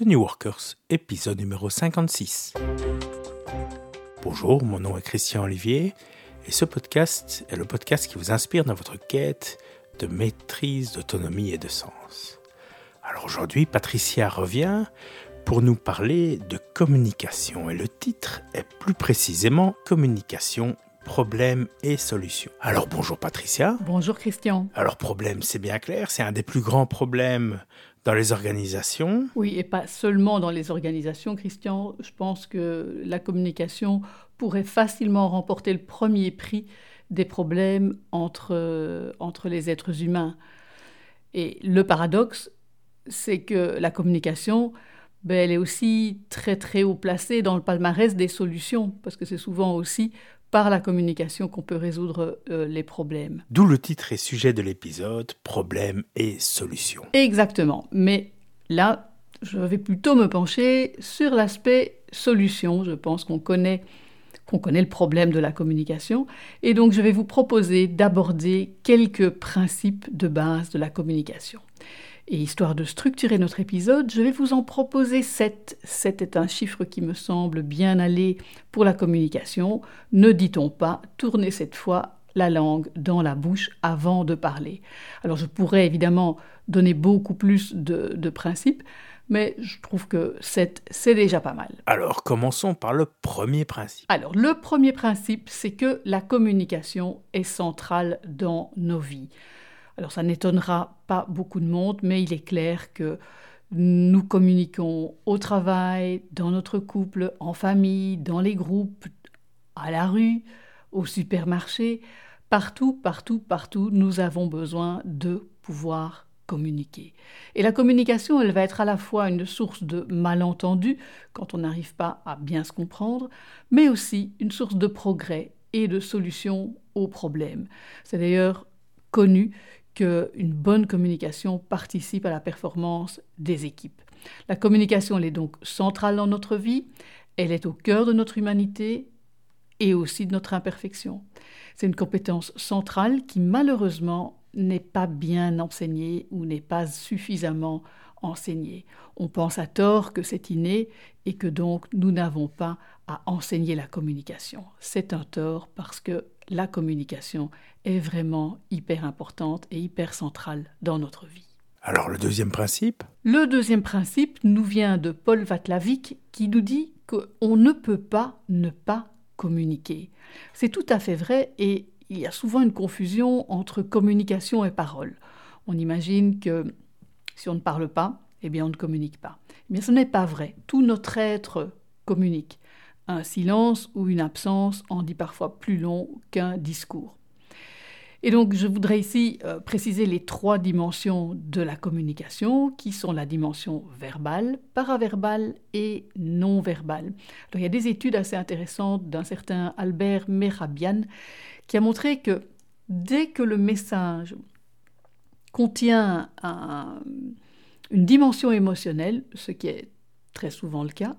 de New Workers, épisode numéro 56. Bonjour, mon nom est Christian Olivier et ce podcast est le podcast qui vous inspire dans votre quête de maîtrise, d'autonomie et de sens. Alors aujourd'hui, Patricia revient pour nous parler de communication et le titre est plus précisément Communication problèmes et solutions. Alors bonjour Patricia. Bonjour Christian. Alors problème, c'est bien clair, c'est un des plus grands problèmes dans les organisations. Oui, et pas seulement dans les organisations, Christian. Je pense que la communication pourrait facilement remporter le premier prix des problèmes entre, entre les êtres humains. Et le paradoxe, c'est que la communication, ben, elle est aussi très très haut placée dans le palmarès des solutions, parce que c'est souvent aussi par la communication qu'on peut résoudre euh, les problèmes. D'où le titre et sujet de l'épisode, Problèmes et solutions. Exactement. Mais là, je vais plutôt me pencher sur l'aspect solution. Je pense qu'on connaît, qu'on connaît le problème de la communication. Et donc, je vais vous proposer d'aborder quelques principes de base de la communication. Et histoire de structurer notre épisode, je vais vous en proposer 7. 7 est un chiffre qui me semble bien aller pour la communication. Ne dit-on pas, tournez cette fois la langue dans la bouche avant de parler. Alors je pourrais évidemment donner beaucoup plus de, de principes, mais je trouve que 7, c'est déjà pas mal. Alors commençons par le premier principe. Alors le premier principe, c'est que la communication est centrale dans nos vies. Alors ça n'étonnera pas beaucoup de monde, mais il est clair que nous communiquons au travail, dans notre couple, en famille, dans les groupes, à la rue, au supermarché. Partout, partout, partout, nous avons besoin de pouvoir communiquer. Et la communication, elle va être à la fois une source de malentendus quand on n'arrive pas à bien se comprendre, mais aussi une source de progrès et de solutions aux problèmes. C'est d'ailleurs connu qu'une bonne communication participe à la performance des équipes. La communication, elle est donc centrale dans notre vie, elle est au cœur de notre humanité et aussi de notre imperfection. C'est une compétence centrale qui malheureusement n'est pas bien enseignée ou n'est pas suffisamment enseignée. On pense à tort que c'est inné et que donc nous n'avons pas à enseigner la communication. C'est un tort parce que la communication est vraiment hyper importante et hyper centrale dans notre vie. Alors le deuxième principe? Le deuxième principe nous vient de Paul Vatlavik qui nous dit qu'on ne peut pas ne pas communiquer. C'est tout à fait vrai et il y a souvent une confusion entre communication et parole. On imagine que si on ne parle pas, eh bien on ne communique pas. Mais ce n'est pas vrai. Tout notre être communique. Un silence ou une absence en dit parfois plus long qu'un discours. Et donc, je voudrais ici euh, préciser les trois dimensions de la communication, qui sont la dimension verbale, paraverbale et non verbale. il y a des études assez intéressantes d'un certain Albert Merabian qui a montré que dès que le message contient une dimension émotionnelle, ce qui est très souvent le cas,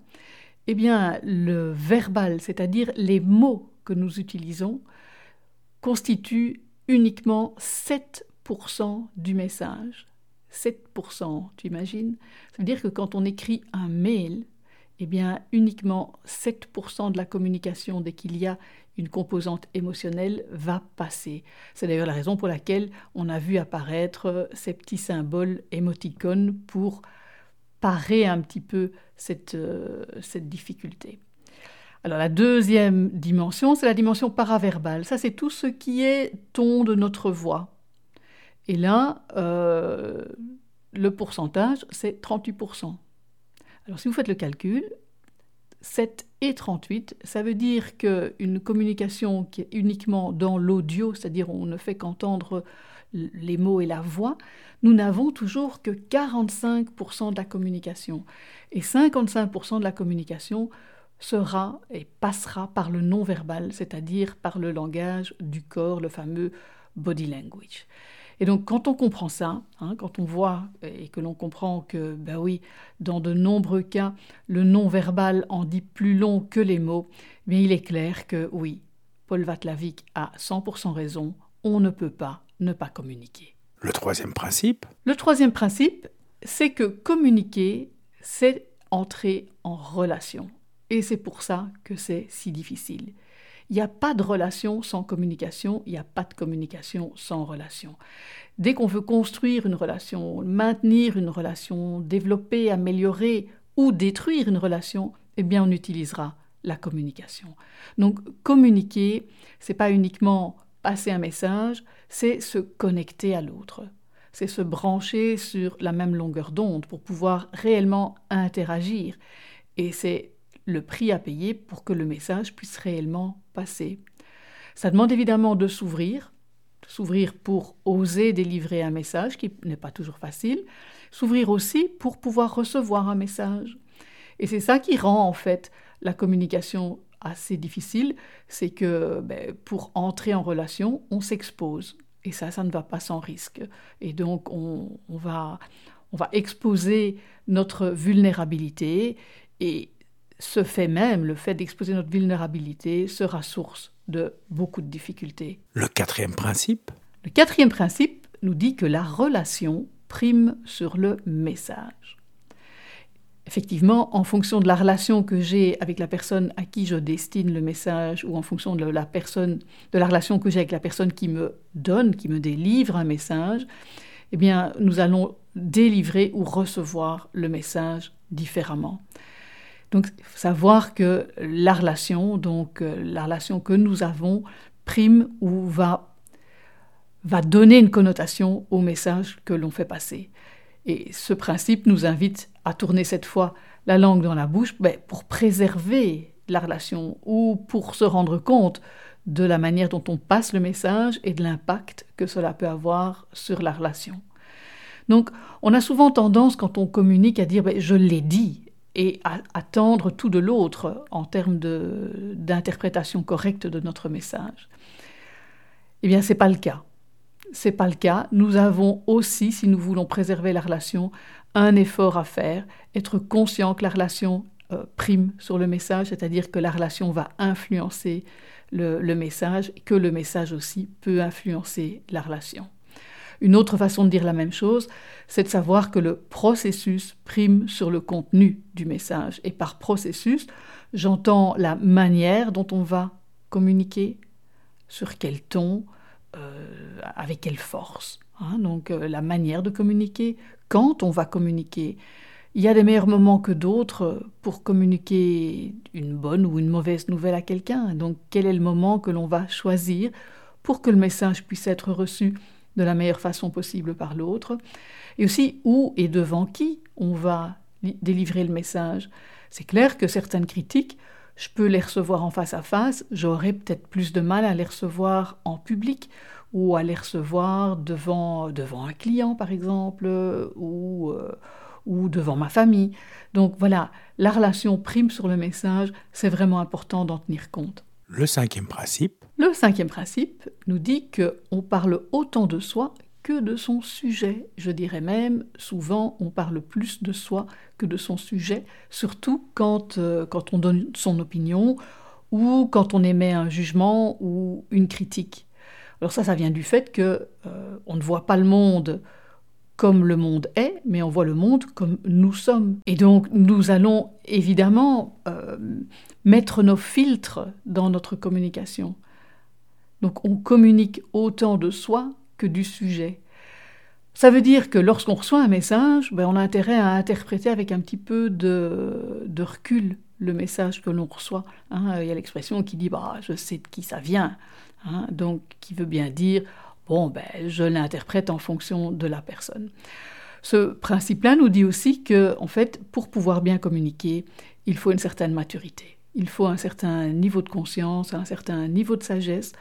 eh bien, le verbal, c'est-à-dire les mots que nous utilisons, constitue uniquement 7% du message. 7%, tu imagines Ça veut dire que quand on écrit un mail, eh bien, uniquement 7% de la communication, dès qu'il y a une composante émotionnelle, va passer. C'est d'ailleurs la raison pour laquelle on a vu apparaître ces petits symboles émoticônes pour parer un petit peu cette, euh, cette difficulté. Alors la deuxième dimension, c'est la dimension paraverbale. Ça, c'est tout ce qui est ton de notre voix. Et là, euh, le pourcentage, c'est 38%. Alors si vous faites le calcul, 7 et 38, ça veut dire qu'une communication qui est uniquement dans l'audio, c'est-à-dire on ne fait qu'entendre les mots et la voix, nous n'avons toujours que 45% de la communication. Et 55% de la communication sera et passera par le non-verbal, c'est-à-dire par le langage du corps, le fameux body language. Et donc quand on comprend ça, hein, quand on voit et que l'on comprend que, ben oui, dans de nombreux cas, le non-verbal en dit plus long que les mots, mais il est clair que oui, Paul Vatlavik a 100% raison, on ne peut pas ne pas communiquer. Le troisième principe? Le troisième principe, c'est que communiquer, c'est entrer en relation. Et c'est pour ça que c'est si difficile. Il n'y a pas de relation sans communication, il n'y a pas de communication sans relation. Dès qu'on veut construire une relation, maintenir une relation, développer, améliorer ou détruire une relation, eh bien on utilisera la communication. Donc communiquer, c'est pas uniquement passer un message, c'est se connecter à l'autre. C'est se brancher sur la même longueur d'onde pour pouvoir réellement interagir. Et c'est le prix à payer pour que le message puisse réellement passer. Ça demande évidemment de s'ouvrir, s'ouvrir pour oser délivrer un message qui n'est pas toujours facile, s'ouvrir aussi pour pouvoir recevoir un message. Et c'est ça qui rend en fait la communication assez difficile, c'est que ben, pour entrer en relation, on s'expose. Et ça, ça ne va pas sans risque. Et donc, on, va, on va exposer notre vulnérabilité et ce fait même, le fait d'exposer notre vulnérabilité, sera source de beaucoup de difficultés. Le quatrième principe Le quatrième principe nous dit que la relation prime sur le message. Effectivement, en fonction de la relation que j'ai avec la personne à qui je destine le message, ou en fonction de la personne, de la relation que j'ai avec la personne qui me donne, qui me délivre un message, eh bien, nous allons délivrer ou recevoir le message différemment. Donc, savoir que la relation, donc euh, la relation que nous avons, prime ou va, va donner une connotation au message que l'on fait passer. Et ce principe nous invite à tourner cette fois la langue dans la bouche ben, pour préserver la relation ou pour se rendre compte de la manière dont on passe le message et de l'impact que cela peut avoir sur la relation. Donc, on a souvent tendance, quand on communique, à dire ben, je l'ai dit, et attendre tout de l'autre en termes d'interprétation correcte de notre message. Eh bien, ce n'est pas le cas. C'est pas le cas. Nous avons aussi, si nous voulons préserver la relation, un effort à faire, être conscient que la relation euh, prime sur le message, c'est-à-dire que la relation va influencer le, le message, que le message aussi peut influencer la relation. Une autre façon de dire la même chose, c'est de savoir que le processus prime sur le contenu du message. Et par processus, j'entends la manière dont on va communiquer, sur quel ton, euh, avec quelle force. Hein. donc euh, la manière de communiquer, quand on va communiquer. Il y a des meilleurs moments que d'autres pour communiquer une bonne ou une mauvaise nouvelle à quelqu'un. Donc quel est le moment que l'on va choisir pour que le message puisse être reçu? De la meilleure façon possible par l'autre, et aussi où et devant qui on va délivrer le message. C'est clair que certaines critiques, je peux les recevoir en face à face, j'aurais peut-être plus de mal à les recevoir en public ou à les recevoir devant, devant un client par exemple ou, euh, ou devant ma famille. Donc voilà, la relation prime sur le message, c'est vraiment important d'en tenir compte. Le cinquième principe. Nous dit qu'on parle autant de soi que de son sujet. Je dirais même, souvent, on parle plus de soi que de son sujet, surtout quand, euh, quand on donne son opinion ou quand on émet un jugement ou une critique. Alors ça, ça vient du fait que euh, on ne voit pas le monde comme le monde est, mais on voit le monde comme nous sommes. Et donc nous allons évidemment euh, mettre nos filtres dans notre communication. Donc on communique autant de soi que du sujet. Ça veut dire que lorsqu'on reçoit un message, ben on a intérêt à interpréter avec un petit peu de, recul le message que l'on reçoit. Hein. Il y a l'expression qui dit bah, je sais de qui ça vient, hein. donc qui veut bien dire Bon, ben, je l'interprète en fonction de la personne. Ce principe-là nous dit aussi que, en fait, pour pouvoir bien communiquer, il faut une certaine maturité. Il faut un certain niveau de conscience, un certain niveau de sagesse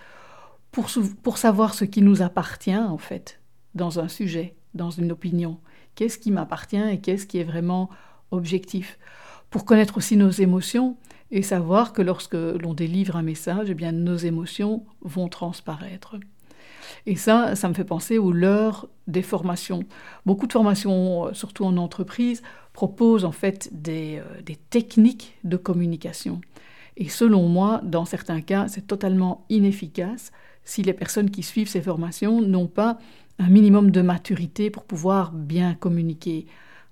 pour, pour savoir ce qui nous appartient, en fait, dans un sujet, dans une opinion. Qu'est-ce qui m'appartient et qu'est-ce qui est vraiment objectif? Pour connaître aussi nos émotions et savoir que lorsque l'on délivre un message, eh bien, nos émotions vont transparaître. Et ça, ça me fait penser aux l'heure des formations. Beaucoup de formations, euh, surtout en entreprise, proposent en fait des, euh, des techniques de communication. Et selon moi, dans certains cas, c'est totalement inefficace si les personnes qui suivent ces formations n'ont pas un minimum de maturité pour pouvoir bien communiquer.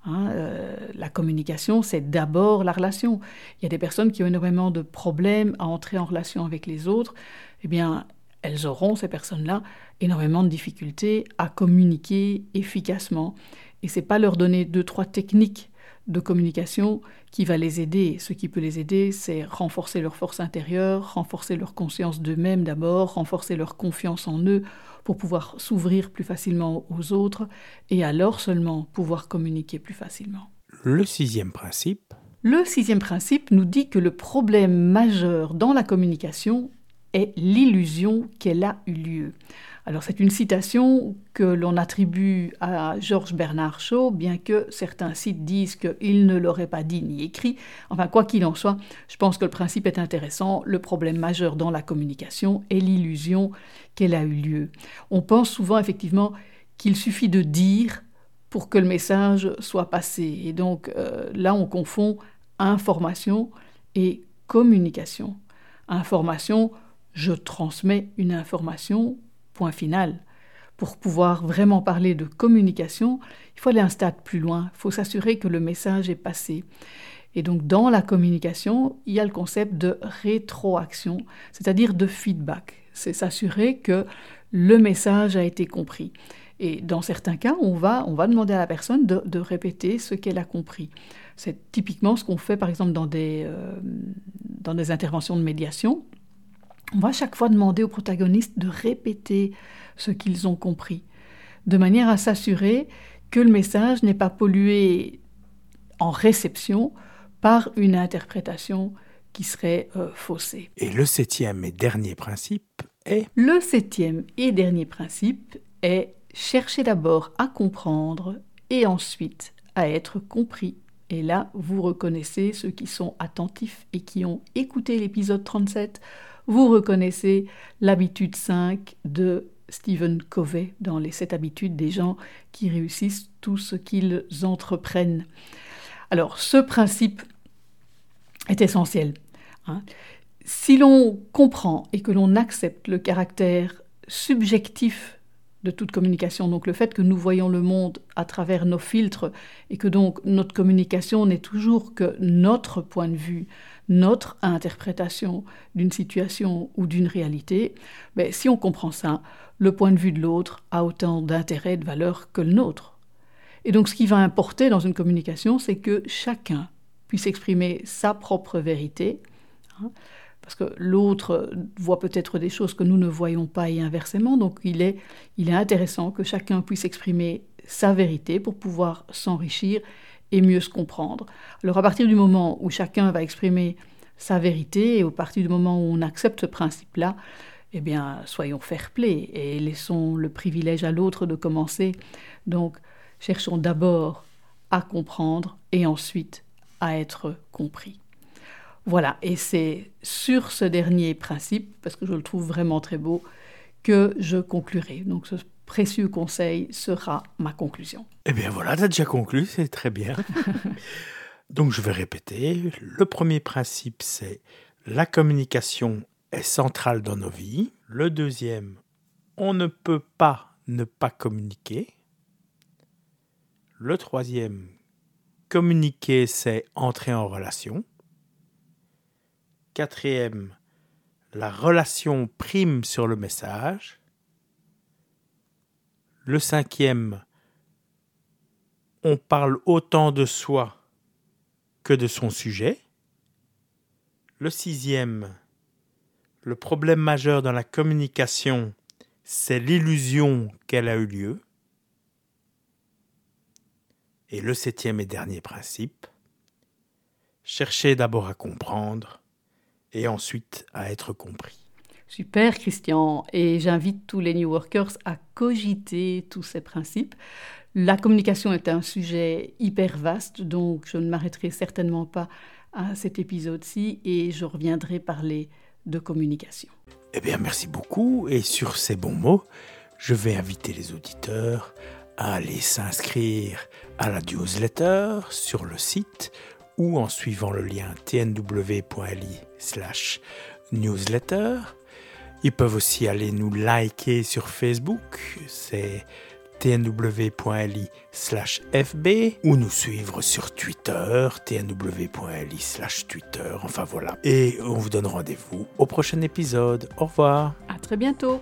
Hein, euh, la communication, c'est d'abord la relation. Il y a des personnes qui ont énormément de problèmes à entrer en relation avec les autres. Eh bien, elles auront, ces personnes-là, énormément de difficultés à communiquer efficacement. Et c'est pas leur donner deux, trois techniques de communication qui va les aider. Ce qui peut les aider, c'est renforcer leur force intérieure, renforcer leur conscience d'eux-mêmes d'abord, renforcer leur confiance en eux pour pouvoir s'ouvrir plus facilement aux autres et alors seulement pouvoir communiquer plus facilement. Le sixième principe. Le sixième principe nous dit que le problème majeur dans la communication est l'illusion qu'elle a eu lieu. Alors c'est une citation que l'on attribue à Georges Bernard Shaw, bien que certains sites disent qu'il ne l'aurait pas dit ni écrit. Enfin, quoi qu'il en soit, je pense que le principe est intéressant. Le problème majeur dans la communication est l'illusion qu'elle a eu lieu. On pense souvent effectivement qu'il suffit de dire pour que le message soit passé. Et donc euh, là, on confond information et communication. Information, je transmets une information point final. Pour pouvoir vraiment parler de communication, il faut aller un stade plus loin, il faut s'assurer que le message est passé. Et donc dans la communication, il y a le concept de rétroaction, c'est-à-dire de feedback. C'est s'assurer que le message a été compris. Et dans certains cas, on va, on va demander à la personne de, répéter ce qu'elle a compris. C'est typiquement ce qu'on fait par exemple dans des, euh, dans des interventions de médiation on va chaque fois demander aux protagonistes de répéter ce qu'ils ont compris, de manière à s'assurer que le message n'est pas pollué en réception par une interprétation qui serait euh, faussée. Et le septième et dernier principe est Le septième et dernier principe est chercher d'abord à comprendre et ensuite à être compris. Et là, vous reconnaissez ceux qui sont attentifs et qui ont écouté l'épisode 37 vous reconnaissez l'habitude 5 de Stephen Covey dans les sept habitudes des gens qui réussissent tout ce qu'ils entreprennent. Alors, ce principe est essentiel. Hein. Si l'on comprend et que l'on accepte le caractère subjectif de toute communication, donc le fait que nous voyons le monde à travers nos filtres et que donc notre communication n'est toujours que notre point de vue, notre interprétation d'une situation ou d'une réalité, mais si on comprend ça, le point de vue de l'autre a autant d'intérêt et de valeur que le nôtre. Et donc ce qui va importer dans une communication, c'est que chacun puisse exprimer sa propre vérité, hein, parce que l'autre voit peut-être des choses que nous ne voyons pas et inversement, donc il est, il est intéressant que chacun puisse exprimer sa vérité pour pouvoir s'enrichir et mieux se comprendre. Alors à partir du moment où chacun va exprimer sa vérité et à partir du moment où on accepte ce principe-là, eh bien, soyons fair-play et laissons le privilège à l'autre de commencer. Donc, cherchons d'abord à comprendre et ensuite à être compris. Voilà, et c'est sur ce dernier principe, parce que je le trouve vraiment très beau, que je conclurai. Donc ce précieux conseil sera ma conclusion. Eh bien voilà, tu as déjà conclu, c'est très bien. Donc je vais répéter. Le premier principe, c'est la communication est centrale dans nos vies. Le deuxième, on ne peut pas ne pas communiquer. Le troisième, communiquer, c'est entrer en relation. Quatrième, la relation prime sur le message. Le cinquième, on parle autant de soi que de son sujet. Le sixième, le problème majeur dans la communication, c'est l'illusion qu'elle a eu lieu. Et le septième et dernier principe, chercher d'abord à comprendre et ensuite à être compris. Super Christian, et j'invite tous les New Workers à cogiter tous ces principes. La communication est un sujet hyper vaste, donc je ne m'arrêterai certainement pas à cet épisode-ci et je reviendrai parler de communication. Eh bien, merci beaucoup. Et sur ces bons mots, je vais inviter les auditeurs à aller s'inscrire à la newsletter sur le site ou en suivant le lien tnw.li slash newsletter. Ils peuvent aussi aller nous liker sur Facebook, c'est tnw.li slash fb ou nous suivre sur Twitter, tnw.li slash Twitter. Enfin voilà. Et on vous donne rendez-vous au prochain épisode. Au revoir. À très bientôt.